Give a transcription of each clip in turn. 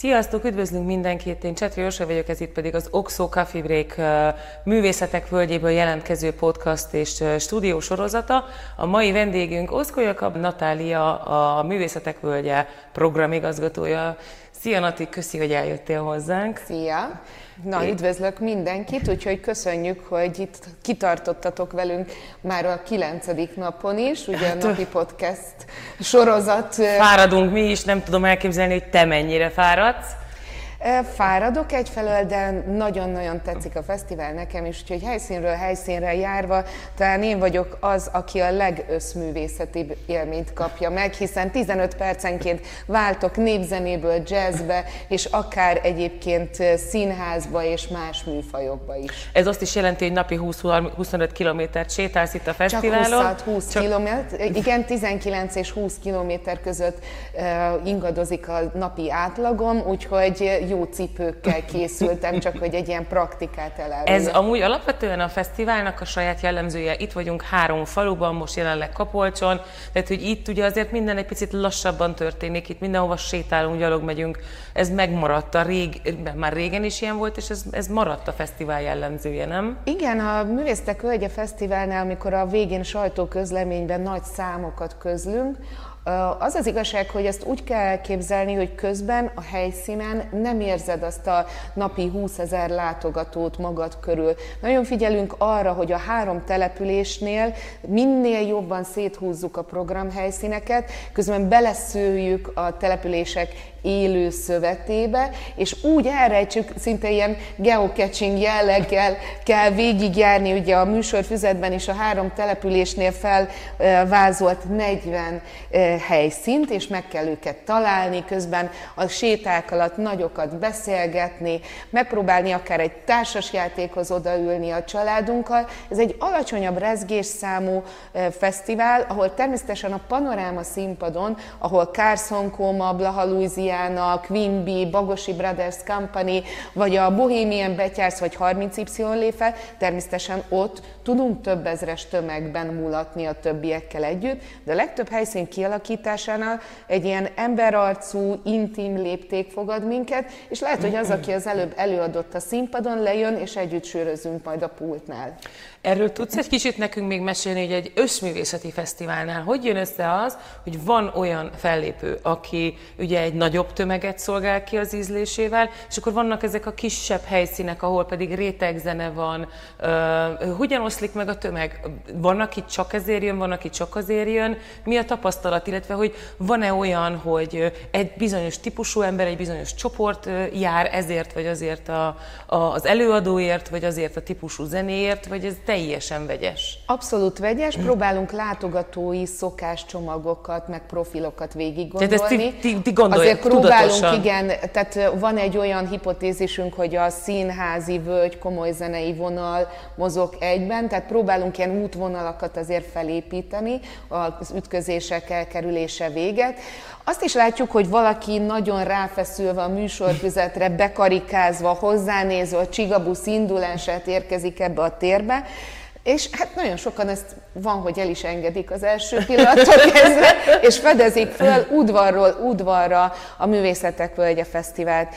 Sziasztok, üdvözlünk mindenkit, én Csetri Jósa vagyok, ez itt pedig az Oxo Coffee Break művészetek völgyéből jelentkező podcast és stúdió sorozata. A mai vendégünk Oszko Jakab Natália, a Művészetek Völgye programigazgatója. Szia Nati, köszi, hogy eljöttél hozzánk. Szia! Na, üdvözlök mindenkit, úgyhogy köszönjük, hogy itt kitartottatok velünk már a kilencedik napon is, ugye a napi podcast sorozat. Fáradunk mi is, nem tudom elképzelni, hogy te mennyire fáradsz. Fáradok egyfelől, de nagyon-nagyon tetszik a fesztivál nekem is, úgyhogy helyszínről helyszínre járva talán én vagyok az, aki a legösszművészetibb élményt kapja meg, hiszen 15 percenként váltok népzenéből jazzbe, és akár egyébként színházba és más műfajokba is. Ez azt is jelenti, hogy napi 20-25 kilométert sétálsz itt a fesztiválon? Csak 20, 20 Csak... kilométer, igen, 19 és 20 kilométer között uh, ingadozik a napi átlagom, úgyhogy jó cipőkkel készültem, csak hogy egy ilyen praktikát elárulja. Ez amúgy alapvetően a fesztiválnak a saját jellemzője. Itt vagyunk három faluban, most jelenleg Kapolcson, tehát hogy itt ugye azért minden egy picit lassabban történik, itt mindenhova sétálunk, gyalog megyünk. Ez megmaradt a rég, már régen is ilyen volt, és ez, ez maradt a fesztivál jellemzője, nem? Igen, a Művésztek Völgye Fesztiválnál, amikor a végén sajtóközleményben nagy számokat közlünk, az az igazság, hogy ezt úgy kell elképzelni, hogy közben a helyszínen nem érzed azt a napi 20 ezer látogatót magad körül. Nagyon figyelünk arra, hogy a három településnél minél jobban széthúzzuk a programhelyszíneket, közben beleszőjük a települések élő szövetébe, és úgy elrejtsük, szinte ilyen geocaching jelleggel kell végigjárni, ugye a műsorfüzetben is a három településnél felvázolt 40 helyszínt, és meg kell őket találni, közben a séták alatt nagyokat beszélgetni, megpróbálni akár egy társasjátékhoz odaülni a családunkkal. Ez egy alacsonyabb rezgésszámú fesztivál, ahol természetesen a panoráma színpadon, ahol Carson Coma, Blaha Louisiana, Quimby, Bagosi Brothers Company, vagy a Bohemian Betyársz, vagy 30Y léfe, természetesen ott tudunk több ezres tömegben mulatni a többiekkel együtt, de a legtöbb helyszín kialakításánál egy ilyen emberarcú, intim lépték fogad minket, és lehet, hogy az, aki az előbb előadott a színpadon, lejön, és együtt sörözünk majd a pultnál. Erről tudsz egy kicsit nekünk még mesélni, hogy egy összművészeti fesztiválnál hogy jön össze az, hogy van olyan fellépő, aki ugye egy nagyobb tömeget szolgál ki az ízlésével, és akkor vannak ezek a kisebb helyszínek, ahol pedig rétegzene van. Hogyan oszlik meg a tömeg? Van, aki csak ezért jön, van, aki csak azért jön. Mi a tapasztalat, illetve hogy van-e olyan, hogy egy bizonyos típusú ember, egy bizonyos csoport jár ezért, vagy azért a, a, az előadóért, vagy azért a típusú zenéért, vagy ez teljesen vegyes? Abszolút vegyes, próbálunk látogatói szokáscsomagokat, meg profilokat végig gondolni. Tehát ezt ti, ti, ti gondolj, Azért próbálunk, tudatosan. igen, tehát van egy olyan hipotézisünk, hogy a színházi völgy, komoly zenei vonal mozog egyben, tehát próbálunk ilyen útvonalakat azért felépíteni az ütközések elkerülése véget. Azt is látjuk, hogy valaki nagyon ráfeszülve a műsorfüzetre, bekarikázva, hozzánézve, a csigabusz indulását érkezik ebbe a térbe, és hát nagyon sokan ezt van, hogy el is engedik az első pillanattól kezdve, és fedezik föl udvarról udvarra a Művészetek Völgye Fesztivált.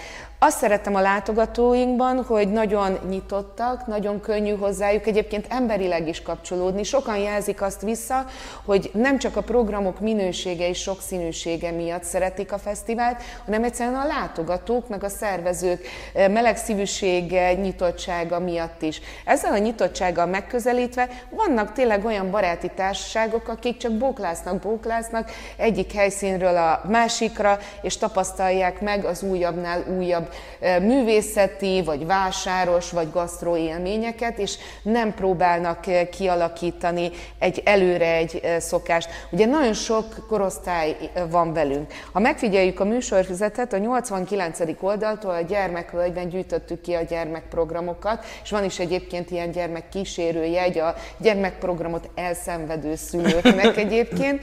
Azt szerettem a látogatóinkban, hogy nagyon nyitottak, nagyon könnyű hozzájuk egyébként emberileg is kapcsolódni. Sokan jelzik azt vissza, hogy nem csak a programok minősége és sokszínűsége miatt szeretik a fesztivált, hanem egyszerűen a látogatók, meg a szervezők eh, melegszívűsége, nyitottsága miatt is. Ezzel a nyitottsággal megközelítve vannak tényleg olyan baráti társaságok, akik csak bóklásznak, bóklásznak egyik helyszínről a másikra, és tapasztalják meg az újabbnál újabb művészeti, vagy vásáros, vagy gasztró élményeket, és nem próbálnak kialakítani egy előre egy szokást. Ugye nagyon sok korosztály van velünk. Ha megfigyeljük a műsorfizetet, a 89. oldaltól a gyermekvölgyben gyűjtöttük ki a gyermekprogramokat, és van is egyébként ilyen gyermekkísérőjegy a gyermekprogramot elszenvedő szülőknek egyébként.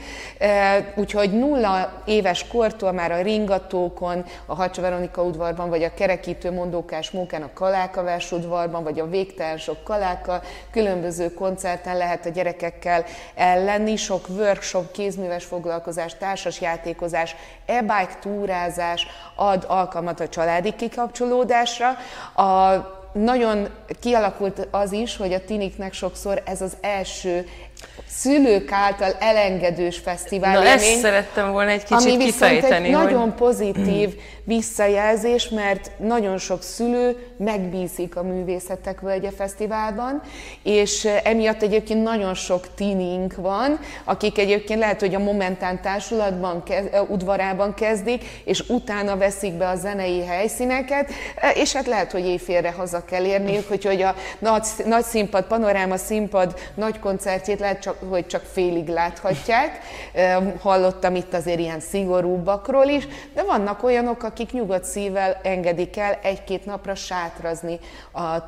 Úgyhogy nulla éves kortól már a ringatókon, a Hacsa Veronika udvarban, vagy vagy a kerekítő mondókás mókán a Kalákavás udvarban, vagy a végtelen sok kaláka, különböző koncerten lehet a gyerekekkel ellenni, sok workshop, kézműves foglalkozás, társas játékozás, e-bike túrázás ad alkalmat a családi kikapcsolódásra. A nagyon kialakult az is, hogy a tiniknek sokszor ez az első szülők által elengedős fesztivál Na ezt szerettem volna egy kicsit ami kifejteni. egy hogy... nagyon pozitív visszajelzés, mert nagyon sok szülő megbízik a Művészetek Völgye Fesztiválban, és emiatt egyébként nagyon sok tinink van, akik egyébként lehet, hogy a Momentán Társulatban, udvarában kezdik, és utána veszik be a zenei helyszíneket, és hát lehet, hogy éjfélre haza kell érniük, hogy, a nagy, nagy színpad, panoráma színpad nagy koncertjét lehet, csak, hogy csak félig láthatják. Hallottam itt azért ilyen szigorúbbakról is, de vannak olyanok, akik nyugodt szívvel engedik el egy-két napra sátrazni a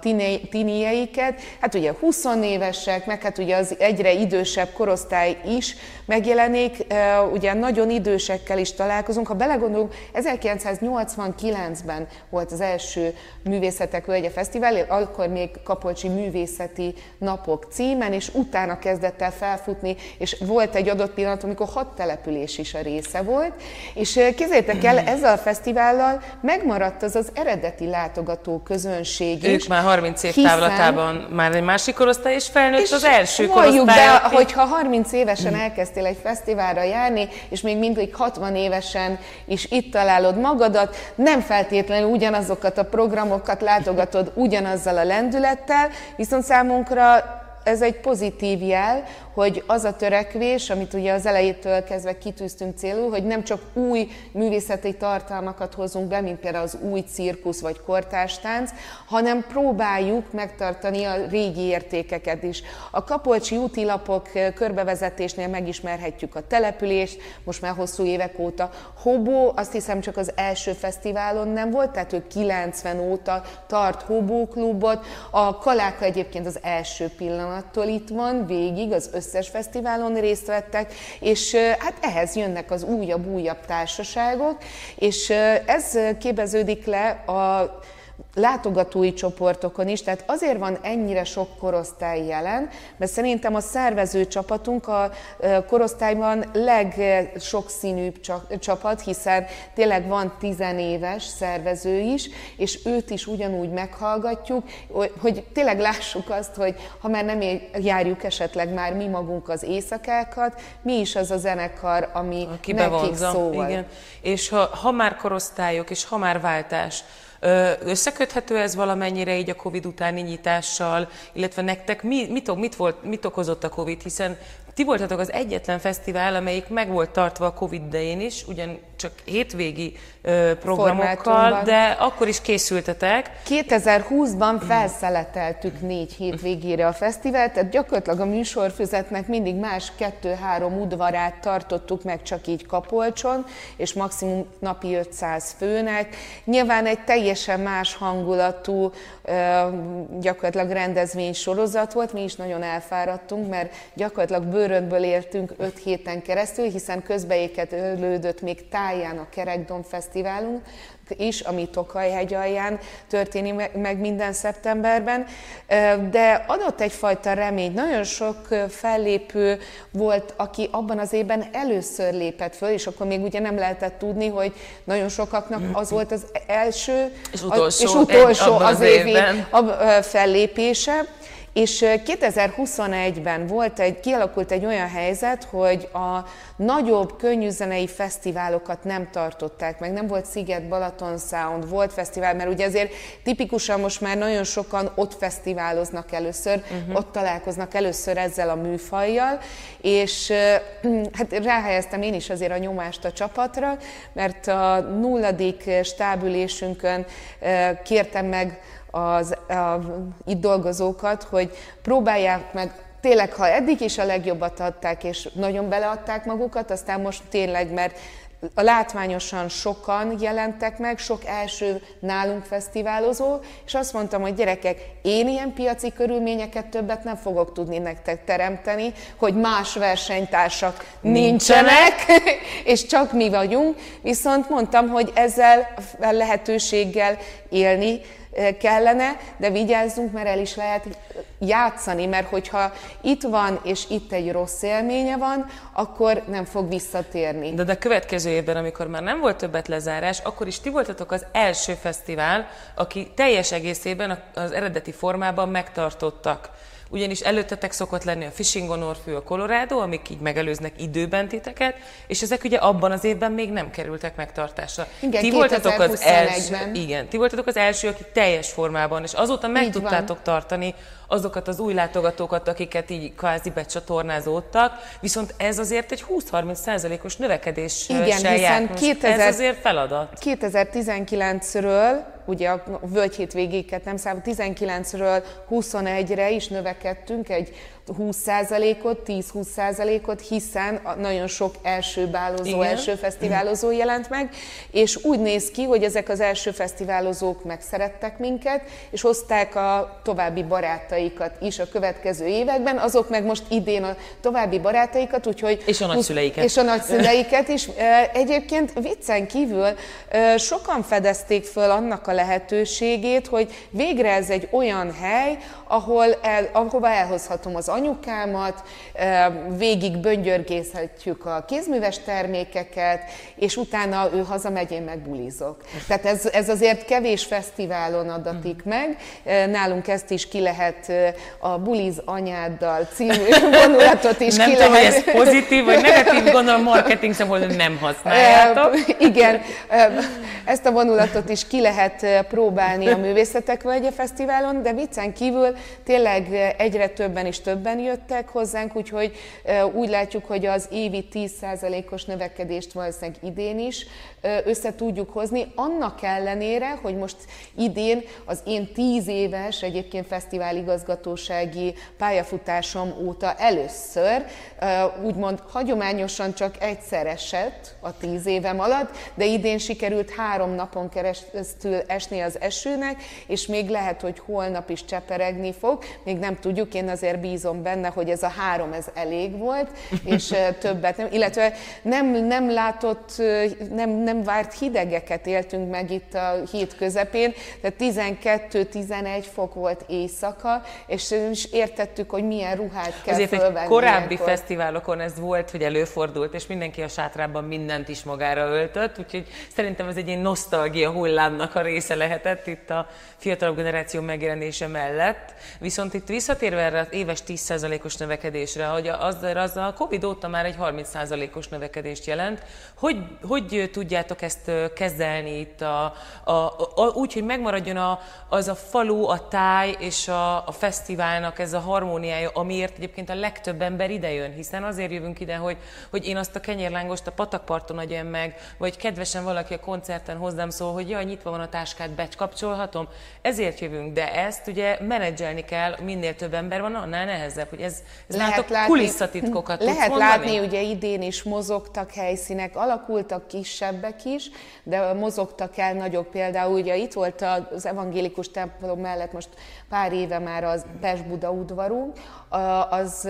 tinieiket. Hát ugye 20 évesek, meg hát ugye az egyre idősebb korosztály is megjelenik, ugye nagyon idősekkel is találkozunk. Ha belegondolunk, 1989-ben volt az első Művészetek Völgye Fesztivál, akkor még Kapolcsi Művészeti Napok címen, és utána kezdett el felfutni, és volt egy adott pillanat, amikor hat település is a része volt, és képzeljétek el, ezzel a fesztivállal megmaradt az az eredeti látogató közönség is. Ők már 30 év távlatában már egy másik korosztály is felnőtt, és az első korosztály. be, hogyha 30 évesen elkezdtél egy fesztiválra járni, és még mindig 60 évesen is itt találod magadat, nem feltétlenül ugyanazokat a programokat látogatod ugyanazzal a lendülettel, viszont számunkra ez egy pozitív jel, hogy az a törekvés, amit ugye az elejétől kezdve kitűztünk célul, hogy nem csak új művészeti tartalmakat hozunk be, mint például az új cirkusz vagy kortástánc, hanem próbáljuk megtartani a régi értékeket is. A Kapolcsi útilapok körbevezetésnél megismerhetjük a települést, most már hosszú évek óta. Hobó, azt hiszem csak az első fesztiválon nem volt, tehát ő 90 óta tart Hobó klubot. A Kaláka egyébként az első pillanattól itt van, végig, az összes fesztiválon részt vettek, és hát ehhez jönnek az újabb-újabb társaságok, és ez képeződik le a látogatói csoportokon is, tehát azért van ennyire sok korosztály jelen, mert szerintem a szervező csapatunk a korosztályban legsokszínűbb csapat, hiszen tényleg van tizenéves szervező is, és őt is ugyanúgy meghallgatjuk, hogy tényleg lássuk azt, hogy ha már nem járjuk esetleg már mi magunk az éjszakákat, mi is az a zenekar, ami Aki nekik bevonza. szóval. Igen. És ha, ha már korosztályok, és ha már váltás, Összeköthető ez valamennyire így a Covid utáni nyitással, illetve nektek mi, mit, mit, volt, mit okozott a Covid, hiszen ti voltatok az egyetlen fesztivál, amelyik meg volt tartva a Covid idején is, ugyan csak hétvégi ö, programokkal, de akkor is készültetek. 2020-ban felszeleteltük négy hétvégére a fesztivált, tehát gyakorlatilag a műsorfüzetnek mindig más kettő-három udvarát tartottuk meg csak így Kapolcson, és maximum napi 500 főnek. Nyilván egy teljesen más hangulatú, gyakorlatilag rendezvény sorozat volt, mi is nagyon elfáradtunk, mert gyakorlatilag bőrödből éltünk 5 héten keresztül, hiszen közbeéket ölődött még táján a Kerekdom Fesztiválunk is, ami Tokaj-hegy alján történik meg minden szeptemberben, de adott egyfajta remény. Nagyon sok fellépő volt, aki abban az évben először lépett föl, és akkor még ugye nem lehetett tudni, hogy nagyon sokaknak az volt az első és utolsó, és utolsó az, az évi fellépése. És 2021-ben volt egy, kialakult egy olyan helyzet, hogy a nagyobb könnyűzenei fesztiválokat nem tartották meg. Nem volt Sziget Balaton Sound, volt fesztivál, mert ugye azért tipikusan most már nagyon sokan ott fesztiváloznak először, uh-huh. ott találkoznak először ezzel a műfajjal, és hát ráhelyeztem én is azért a nyomást a csapatra, mert a nulladik stábülésünkön kértem meg az a, itt dolgozókat, hogy próbálják meg tényleg, ha eddig is a legjobbat adták, és nagyon beleadták magukat, aztán most tényleg, mert a látványosan sokan jelentek meg, sok első nálunk fesztiválozó, és azt mondtam, hogy gyerekek, én ilyen piaci körülményeket többet nem fogok tudni nektek teremteni, hogy más versenytársak nincsenek, és csak mi vagyunk, viszont mondtam, hogy ezzel lehetőséggel élni kellene, de vigyázzunk, mert el is lehet játszani, mert hogyha itt van, és itt egy rossz élménye van, akkor nem fog visszatérni. De a következő évben, amikor már nem volt többet lezárás, akkor is ti voltatok az első fesztivál, aki teljes egészében az eredeti formában megtartottak ugyanis előttetek szokott lenni a Fishing on Orfű, a Colorado, amik így megelőznek időben titeket, és ezek ugye abban az évben még nem kerültek megtartásra. Igen, ti voltatok az első, igen, ti voltatok az első, akik teljes formában, és azóta meg így tudtátok van. tartani azokat az új látogatókat, akiket így kvázi becsatornázódtak, viszont ez azért egy 20-30 százalékos növekedés Igen, hiszen 2000, ez azért feladat. 2019-ről ugye a völgy hétvégéket nem számít, 19-ről 21-re is növekedtünk egy 20%-ot, 10-20%-ot, hiszen nagyon sok első bálozó, Igen. első fesztiválozó jelent meg, és úgy néz ki, hogy ezek az első fesztiválozók megszerettek minket, és hozták a további barátaikat is a következő években, azok meg most idén a további barátaikat, úgyhogy... És a nagyszüleiket. És a nagyszüleiket is. Egyébként viccen kívül sokan fedezték föl annak a lehetőségét, hogy végre ez egy olyan hely, ahol el, ahova elhozhatom az anyukámat, végig böngyörgészhetjük a kézműves termékeket, és utána ő hazamegy, én meg bulizok. Tehát ez, ez azért kevés fesztiválon adatik meg. Nálunk ezt is ki lehet a Buliz anyáddal című vonulatot is nem ki tudom, lehet. hogy ez pozitív vagy negatív, gondolom marketing szempontból nem használjátok. Igen, ezt a vonulatot is ki lehet próbálni a Művészetek Völgye Fesztiválon, de viccen kívül tényleg egyre többen és többen jöttek hozzánk, úgyhogy úgy látjuk, hogy az évi 10%-os növekedést valószínűleg idén is össze tudjuk hozni, annak ellenére, hogy most idén az én 10 éves egyébként fesztiváligazgatósági pályafutásom óta először, úgymond hagyományosan csak egyszer esett a 10 évem alatt, de idén sikerült három napon keresztül esni az esőnek, és még lehet, hogy holnap is cseperegni fog, még nem tudjuk, én azért bízom benne, hogy ez a három ez elég volt, és többet nem, illetve nem, nem látott, nem, nem várt hidegeket éltünk meg itt a hét közepén, tehát 12-11 fok volt éjszaka, és is értettük, hogy milyen ruhát kell Azért fölvenni. korábbi ilyenkor. fesztiválokon ez volt, hogy előfordult, és mindenki a sátrában mindent is magára öltött, úgyhogy szerintem ez egy ilyen nosztalgia hullámnak a része lehetett itt a fiatalabb generáció megjelenése mellett. Viszont itt visszatérve erre az éves 10%-os növekedésre, hogy az, az a Covid óta már egy 30%-os növekedést jelent. Hogy, hogy tudjátok ezt kezelni itt a, a, a, úgy, hogy megmaradjon a, az a falu, a táj és a, a fesztiválnak ez a harmóniája, amiért egyébként a legtöbb ember idejön, hiszen azért jövünk ide, hogy, hogy én azt a kenyérlángost a patakparton adjam meg, vagy kedvesen valaki a koncerten hozzám szól, hogy jaj, nyitva van a táskát, becskapcsolhatom. Ezért jövünk, de ezt ugye menedzselni kell, minél több ember van, annál nehezebb, hogy ez, ez lehet látni, kulisszatitkokat Lehet látni, ugye idén is mozogtak helyszínek, alakultak kisebbek is, de mozogtak el nagyobb például, ugye itt volt az evangélikus templom mellett most pár éve már az Pest-Buda udvarunk, az,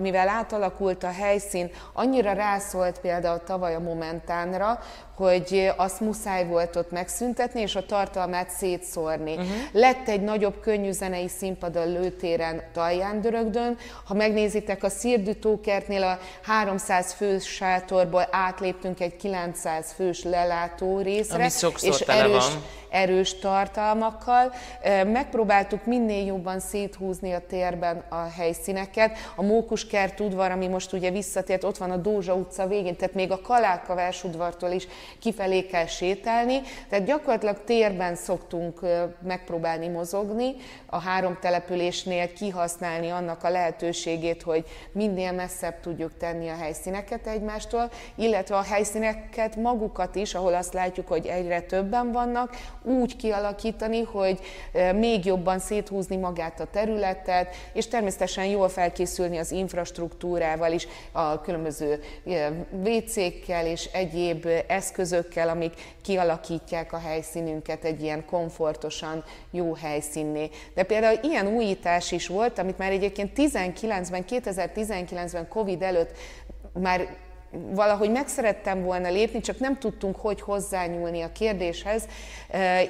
mivel átalakult a helyszín, annyira rászólt például tavaly a Momentánra, hogy azt muszáj volt ott megszüntetni, és a tartalmát szétszórni. Uh-huh. Lett egy nagyobb könnyű zenei színpad a lőtéren Talján Dörögdön. Ha megnézitek a Szirdű Tókertnél a 300 fős sátorból átléptünk egy 900 fős lelátó részre, és erős, van erős tartalmakkal. Megpróbáltuk minél jobban széthúzni a térben a helyszíneket. A Mókuskert udvar, ami most ugye visszatért, ott van a Dózsa utca végén, tehát még a Kalálka udvartól is kifelé kell sétálni. Tehát gyakorlatilag térben szoktunk megpróbálni mozogni, a három településnél kihasználni annak a lehetőségét, hogy minél messzebb tudjuk tenni a helyszíneket egymástól, illetve a helyszíneket magukat is, ahol azt látjuk, hogy egyre többen vannak, úgy kialakítani, hogy még jobban széthúzni magát a területet, és természetesen jól felkészülni az infrastruktúrával is, a különböző WC-kkel és egyéb eszközökkel, amik kialakítják a helyszínünket egy ilyen komfortosan jó helyszínné. De például ilyen újítás is volt, amit már egyébként 19-ben, 2019-ben Covid előtt már valahogy meg szerettem volna lépni, csak nem tudtunk, hogy hozzányúlni a kérdéshez.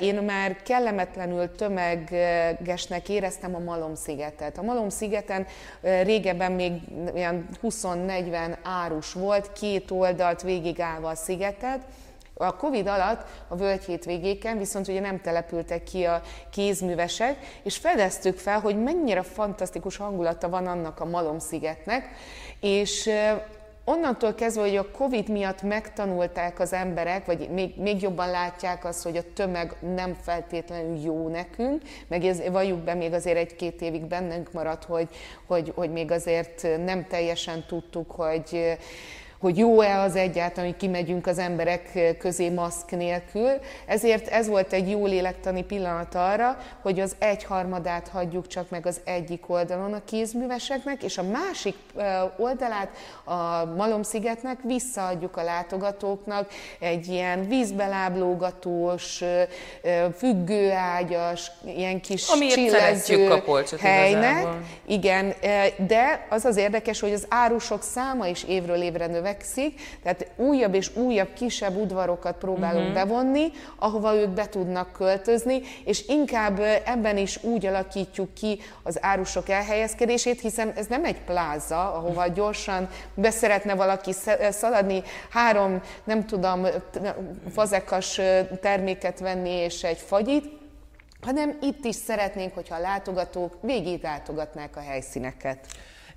Én már kellemetlenül tömegesnek éreztem a Malom-szigetet. A Malom-szigeten régebben még olyan 20-40 árus volt, két oldalt végigállva a szigetet, a Covid alatt a völgy végéken viszont ugye nem települtek ki a kézművesek, és fedeztük fel, hogy mennyire fantasztikus hangulata van annak a Malom-szigetnek, és onnantól kezdve, hogy a Covid miatt megtanulták az emberek, vagy még, még jobban látják azt, hogy a tömeg nem feltétlenül jó nekünk, meg ez, valljuk be, még azért egy-két évig bennünk maradt, hogy, hogy, hogy még azért nem teljesen tudtuk, hogy hogy jó-e az egyáltalán, hogy kimegyünk az emberek közé maszk nélkül. Ezért ez volt egy jó lélektani pillanat arra, hogy az egyharmadát hagyjuk csak meg az egyik oldalon a kézműveseknek, és a másik oldalát a Malom-szigetnek visszaadjuk a látogatóknak egy ilyen vízbeláblógatós, függőágyas, ilyen kis csillező helynek. Igazából. Igen, de az az érdekes, hogy az árusok száma is évről évre növekszik, növekszik, tehát újabb és újabb kisebb udvarokat próbálunk uh-huh. bevonni, ahova ők be tudnak költözni, és inkább ebben is úgy alakítjuk ki az árusok elhelyezkedését, hiszen ez nem egy pláza, ahova gyorsan beszeretne valaki szaladni, három, nem tudom, fazekas terméket venni és egy fagyit, hanem itt is szeretnénk, hogyha a látogatók végig látogatnák a helyszíneket.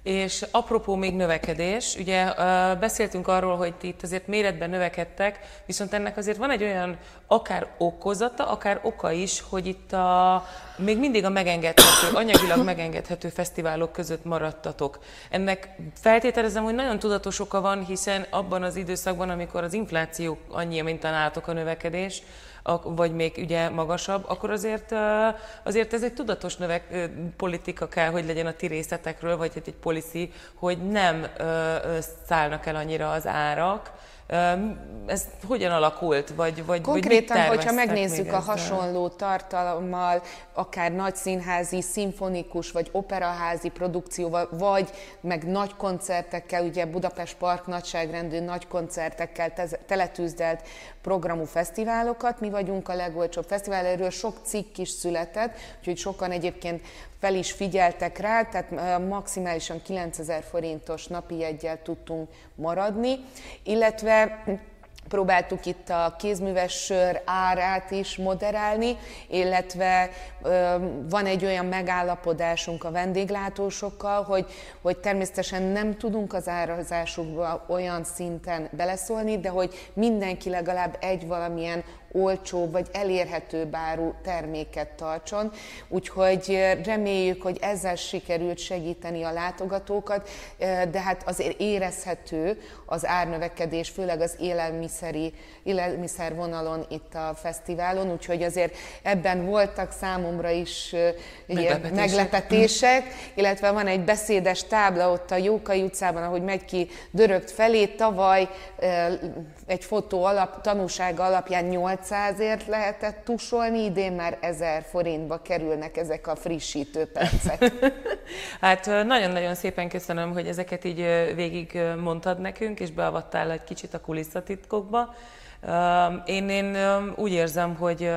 És apropó még növekedés, ugye beszéltünk arról, hogy itt azért méretben növekedtek, viszont ennek azért van egy olyan akár okozata, akár oka is, hogy itt a, még mindig a megengedhető, anyagilag megengedhető fesztiválok között maradtatok. Ennek feltételezem, hogy nagyon tudatos oka van, hiszen abban az időszakban, amikor az infláció annyi, mint a növekedés, vagy még ugye magasabb, akkor azért, azért ez egy tudatos növek, politika kell, hogy legyen a ti részletekről, vagy egy policy, hogy nem szállnak el annyira az árak, ez hogyan alakult? Vagy, vagy, Konkrétan, vagy hogyha megnézzük a hasonló tartalommal, akár nagy színházi, szimfonikus vagy operaházi produkcióval, vagy meg nagy koncertekkel, ugye Budapest Park nagyságrendű nagy koncertekkel teletűzdelt programú fesztiválokat. Mi vagyunk a legolcsóbb fesztivál, erről sok cikk is született, úgyhogy sokan egyébként fel is figyeltek rá, tehát maximálisan 9000 forintos napi jegyel tudtunk maradni, illetve próbáltuk itt a kézműves sör árát is moderálni, illetve van egy olyan megállapodásunk a vendéglátósokkal, hogy, hogy természetesen nem tudunk az árazásukba olyan szinten beleszólni, de hogy mindenki legalább egy valamilyen olcsó vagy elérhető áru terméket tartson. Úgyhogy reméljük, hogy ezzel sikerült segíteni a látogatókat, de hát azért érezhető az árnövekedés, főleg az élelmiszeri, élelmiszer vonalon itt a fesztiválon, úgyhogy azért ebben voltak számomra is meglepetések. meglepetések, illetve van egy beszédes tábla ott a Jókai utcában, ahogy megy ki Dörögt felé, tavaly egy fotó alap, tanúsága alapján 800ért lehetett tusolni, idén már 1000 forintba kerülnek ezek a frissítő percek. hát nagyon-nagyon szépen köszönöm, hogy ezeket így végig mondtad nekünk, és beavattál egy kicsit a kulisszatitkokba. Én, én úgy érzem, hogy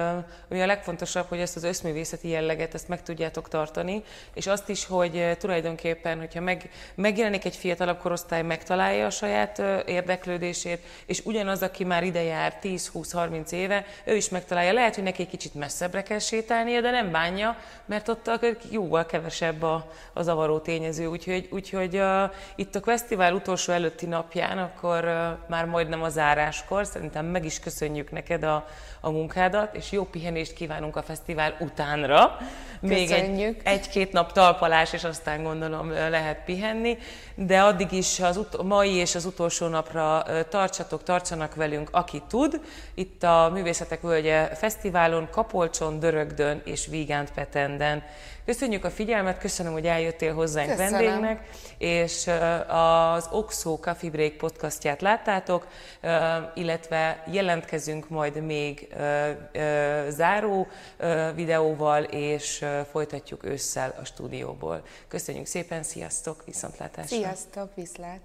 ami a legfontosabb, hogy ezt az összművészeti jelleget ezt meg tudjátok tartani, és azt is, hogy tulajdonképpen, hogyha meg, megjelenik egy fiatalabb korosztály, megtalálja a saját érdeklődését, és ugyanaz, aki már ide jár 10-20-30 éve, ő is megtalálja. Lehet, hogy neki egy kicsit messzebbre kell sétálnia, de nem bánja, mert ott jóval kevesebb a, a zavaró tényező. Úgyhogy, úgyhogy uh, itt a fesztivál utolsó előtti napján, akkor már majdnem a záráskor, szerintem meg meg is köszönjük neked a, a munkádat, és jó pihenést kívánunk a fesztivál utánra. Még egy, egy-két nap talpalás, és aztán gondolom lehet pihenni, de addig is az ut- mai és az utolsó napra tartsatok, tartsanak velünk, aki tud. Itt a Művészetek Völgye Fesztiválon, Kapolcson, Dörögdön és Vígánt Petenden. Köszönjük a figyelmet, köszönöm, hogy eljöttél hozzánk köszönöm. vendégnek, és az Oxo Coffee Break podcastját láttátok, illetve jelentkezünk majd még záró videóval, és folytatjuk ősszel a stúdióból. Köszönjük szépen, sziasztok, viszontlátásra! Sziasztok, viszlát!